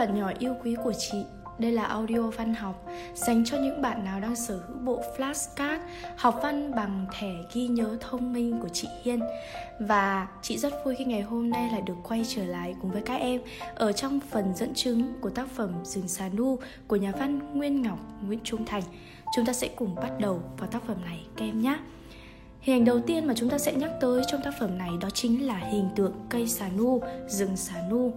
bạn nhỏ yêu quý của chị đây là audio văn học dành cho những bạn nào đang sở hữu bộ flashcard học văn bằng thẻ ghi nhớ thông minh của chị Hiên. Và chị rất vui khi ngày hôm nay lại được quay trở lại cùng với các em ở trong phần dẫn chứng của tác phẩm Rừng xà nu của nhà văn Nguyên Ngọc Nguyễn Trung Thành. Chúng ta sẽ cùng bắt đầu vào tác phẩm này các em nhé. Hình ảnh đầu tiên mà chúng ta sẽ nhắc tới trong tác phẩm này đó chính là hình tượng cây xà nu, rừng xà nu.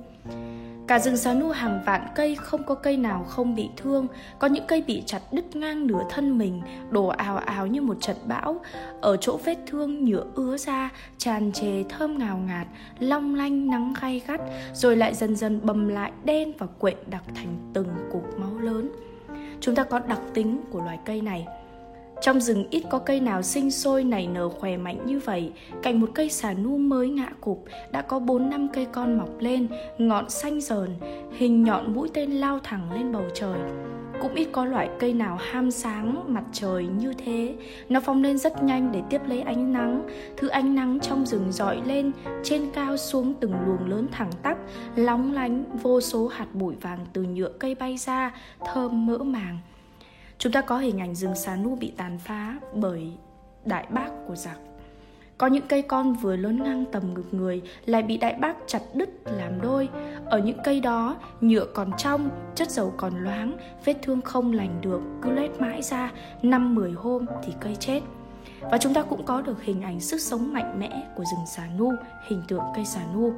Cả rừng xá nu hàng vạn cây không có cây nào không bị thương. Có những cây bị chặt đứt ngang nửa thân mình Đổ ào ào như một trận bão. Ở chỗ vết thương nhựa ứa ra, Tràn trề thơm ngào ngạt, Long lanh nắng gay gắt, Rồi lại dần dần bầm lại đen và quện đặc thành từng cục máu lớn. Chúng ta có đặc tính của loài cây này trong rừng ít có cây nào sinh sôi nảy nở khỏe mạnh như vậy. Cạnh một cây xà nu mới ngã cụp, Đã có 4 năm cây con mọc lên, Ngọn xanh dờn, Hình nhọn mũi tên lao thẳng lên bầu trời. Cũng ít có loại cây nào ham sáng mặt trời như thế. Nó phóng lên rất nhanh để tiếp lấy ánh nắng. Thứ ánh nắng trong rừng dọi lên, trên cao xuống từng luồng lớn thẳng tắp, lóng lánh vô số hạt bụi vàng từ nhựa cây bay ra, thơm mỡ màng. Chúng ta có hình ảnh rừng xà nu bị tàn phá bởi đại bác của giặc. Có những cây con vừa lớn ngang tầm ngực người lại bị đại bác chặt đứt làm đôi. Ở những cây đó, nhựa còn trong, chất dầu còn loáng, vết thương không lành được, cứ lết mãi ra, năm mười hôm thì cây chết. Và chúng ta cũng có được hình ảnh sức sống mạnh mẽ của rừng xà nu, hình tượng cây xà nu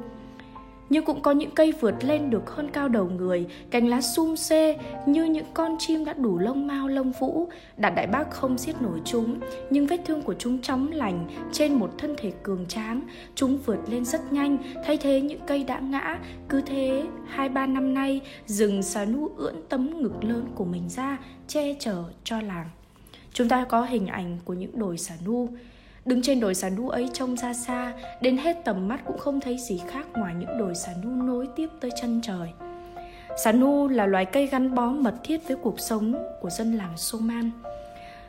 nhưng cũng có những cây vượt lên được hơn cao đầu người, cành lá sum xê như những con chim đã đủ lông mao lông vũ. Đạt đại bác không giết nổi chúng, nhưng vết thương của chúng chóng lành trên một thân thể cường tráng. Chúng vượt lên rất nhanh, thay thế những cây đã ngã. Cứ thế, hai ba năm nay, rừng xà nu ưỡn tấm ngực lớn của mình ra, che chở cho làng. Chúng ta có hình ảnh của những đồi xà nu, Đứng trên đồi xà nu ấy trông ra xa, Đến hết tầm mắt cũng không thấy gì khác Ngoài những đồi xà nu nối tiếp tới chân trời. Xà nu là loài cây gắn bó mật thiết với cuộc sống của dân làng Soman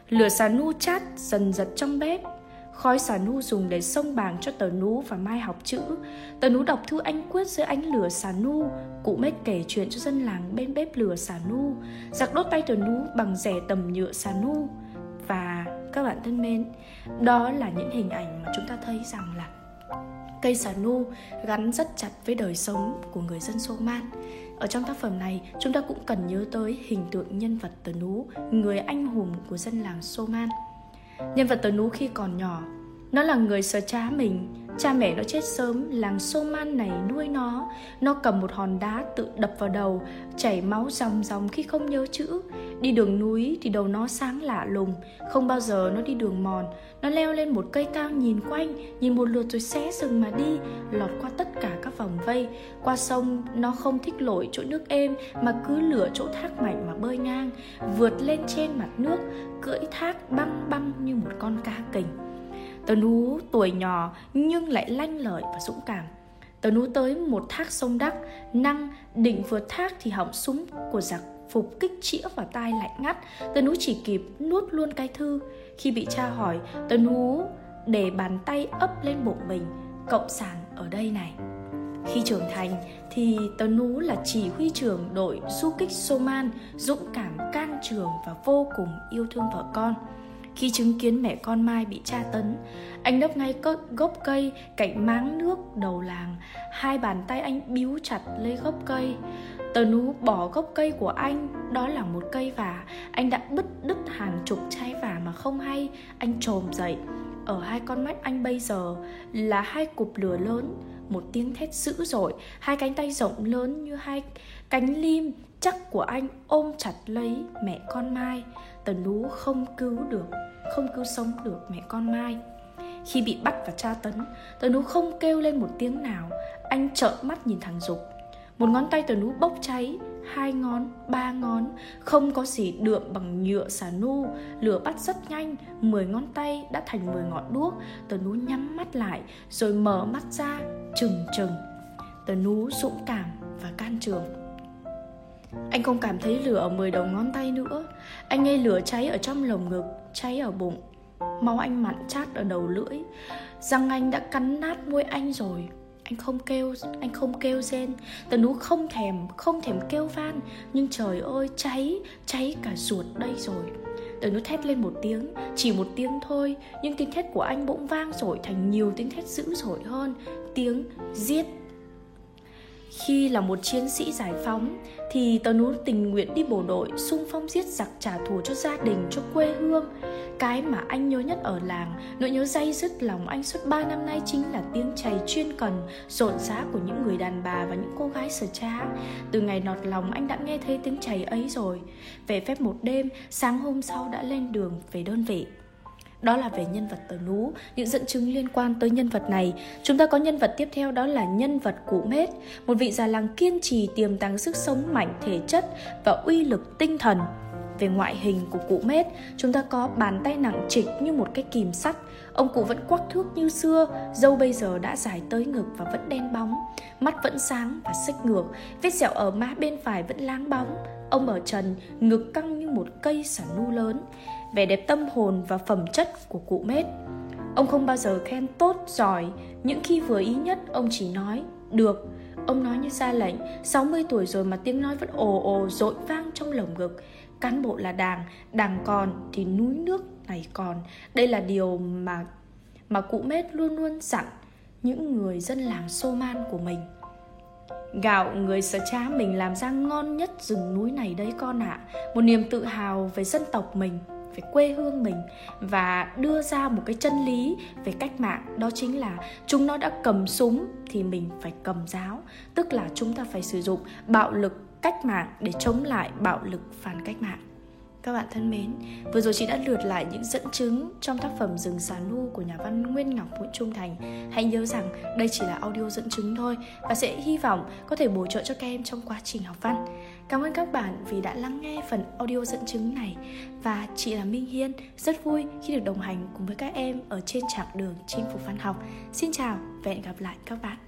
Lửa xà nu chát dần dật trong bếp, Khói xà nu dùng để sông bàng cho tờ nú và mai học chữ. Tờ nú đọc thư anh quyết dưới ánh lửa xà nu, Cụ mết kể chuyện cho dân làng bên bếp lửa xà nu, Giặc đốt tay tờ nú bằng rẻ tầm nhựa xà nu Và các bạn thân mến đó là những hình ảnh mà chúng ta thấy rằng là cây xà nu gắn rất chặt với đời sống của người dân Soman. Ở trong tác phẩm này, chúng ta cũng cần nhớ tới hình tượng nhân vật Tờ Nú, người anh hùng của dân làng Soman. Nhân vật Tờ Nú khi còn nhỏ, nó là người sợ cha mình, cha mẹ nó chết sớm, làng Soman này nuôi nó. Nó cầm một hòn đá tự đập vào đầu, chảy máu ròng ròng khi không nhớ chữ. Đi đường núi thì đầu nó sáng lạ lùng, Không bao giờ nó đi đường mòn. Nó leo lên một cây cao nhìn quanh, Nhìn một lượt rồi xé rừng mà đi, Lọt qua tất cả các vòng vây. Qua sông, nó không thích lội chỗ nước êm, Mà cứ lửa chỗ thác mạnh mà bơi ngang, Vượt lên trên mặt nước, Cưỡi thác băng băng như một con cá kình. Tớ nú tuổi nhỏ nhưng lại lanh lợi và dũng cảm. Tớ nú tới một thác sông đắc, Năng định vượt thác thì hỏng súng của giặc phục kích chĩa vào tai lạnh ngắt. Tần ú chỉ kịp nuốt luôn cái thư. Khi bị cha hỏi tần ú để bàn tay ấp lên bụng mình, cộng sản ở đây này. Khi trưởng thành thì tần nú là chỉ huy trưởng đội du kích soman dũng cảm can trường và vô cùng yêu thương vợ con khi chứng kiến mẹ con mai bị tra tấn. Anh nấp ngay gốc cây, cạnh máng nước đầu làng. Hai bàn tay anh bíu chặt lấy gốc cây. Tờ nú bỏ gốc cây của anh, Đó là một cây vả. Anh đã bứt đứt hàng chục trái vả mà không hay. Anh trồm dậy. Ở hai con mắt anh bây giờ Là hai cục lửa lớn. Một tiếng thét dữ dội. Hai cánh tay rộng lớn như hai cánh lim chắc của anh ôm chặt lấy mẹ con Mai. Tần lú không cứu được Không cứu sống được mẹ con Mai. Khi bị bắt và tra tấn tần lú không kêu lên một tiếng nào. Anh trợn mắt nhìn thằng Dục. Một ngón tay tần lú bốc cháy hai ngón, ba ngón Không có gì đượm bằng nhựa xà nu. Lửa bắt rất nhanh Mười ngón tay đã thành mười ngọn đuốc. Tờ nú nhắm mắt lại Rồi mở mắt ra trừng trừng Tờ nú dũng cảm và can trường. Anh không cảm thấy lửa ở mười đầu ngón tay nữa. Anh nghe lửa cháy ở trong lồng ngực, Cháy ở bụng. Máu anh mặn chát ở đầu lưỡi. Răng anh đã cắn nát môi anh rồi. Anh không kêu, anh không kêu rên. Tần nú không thèm không thèm kêu van. Nhưng trời ơi, cháy cháy cả ruột đây rồi. Tần nú thét lên một tiếng, chỉ một tiếng thôi. Nhưng tiếng thét của anh bỗng vang rồi thành nhiều tiếng thét dữ dội hơn tiếng giết. Khi là một chiến sĩ giải phóng, thì tớ nú tình nguyện đi bộ đội xung phong giết giặc trả thù cho gia đình, cho quê hương. Cái mà anh nhớ nhất ở làng, nỗi nhớ dây dứt lòng anh suốt 3 năm nay chính là tiếng chày chuyên cần, rộn rã của những người đàn bà và những cô gái sở trá. Từ ngày nọt lòng anh đã nghe thấy tiếng chày ấy rồi. Về phép một đêm, sáng hôm sau đã lên đường về đơn vị đó là về nhân vật tờ nú, những dẫn chứng liên quan tới nhân vật này. Chúng ta có nhân vật tiếp theo, đó là nhân vật cụ mết, một vị già làng kiên trì tiềm tàng sức sống mạnh thể chất và uy lực tinh thần. Về ngoại hình của cụ mết, chúng ta có bàn tay nặng trịch như một cái kìm sắt. Ông cụ vẫn quắc thước như xưa, dâu bây giờ đã dài tới ngực và vẫn đen bóng. Mắt vẫn sáng và xích ngược, vết sẹo ở má bên phải vẫn láng bóng. Ông ở trần, ngực căng như một cây xả nu lớn vẻ đẹp tâm hồn và phẩm chất của cụ mết. Ông không bao giờ khen tốt, giỏi, những khi vừa ý nhất ông chỉ nói được. Ông nói như ra lệnh, 60 tuổi rồi mà tiếng nói vẫn ồ ồ dội vang trong lồng ngực. Cán bộ là đảng, đảng còn thì núi nước này còn. Đây là điều mà mà cụ mết luôn luôn dặn những người dân làng Sô Man của mình. Gạo người sở cha mình làm ra ngon nhất rừng núi này đấy con ạ à. Một niềm tự hào về dân tộc mình về quê hương mình và đưa ra một cái chân lý về cách mạng, đó chính là chúng nó đã cầm súng thì mình phải cầm giáo, tức là chúng ta phải sử dụng bạo lực cách mạng để chống lại bạo lực phản cách mạng các bạn thân mến, vừa rồi chị đã lượt lại những dẫn chứng trong tác phẩm Rừng Xà Nu của nhà văn Nguyên Ngọc Nguyễn Trung Thành. Hãy nhớ rằng đây chỉ là audio dẫn chứng thôi và sẽ hy vọng có thể bổ trợ cho các em trong quá trình học văn. Cảm ơn các bạn vì đã lắng nghe phần audio dẫn chứng này và chị là Minh Hiên rất vui khi được đồng hành cùng với các em ở trên chặng đường chinh phục văn học. Xin chào và hẹn gặp lại các bạn.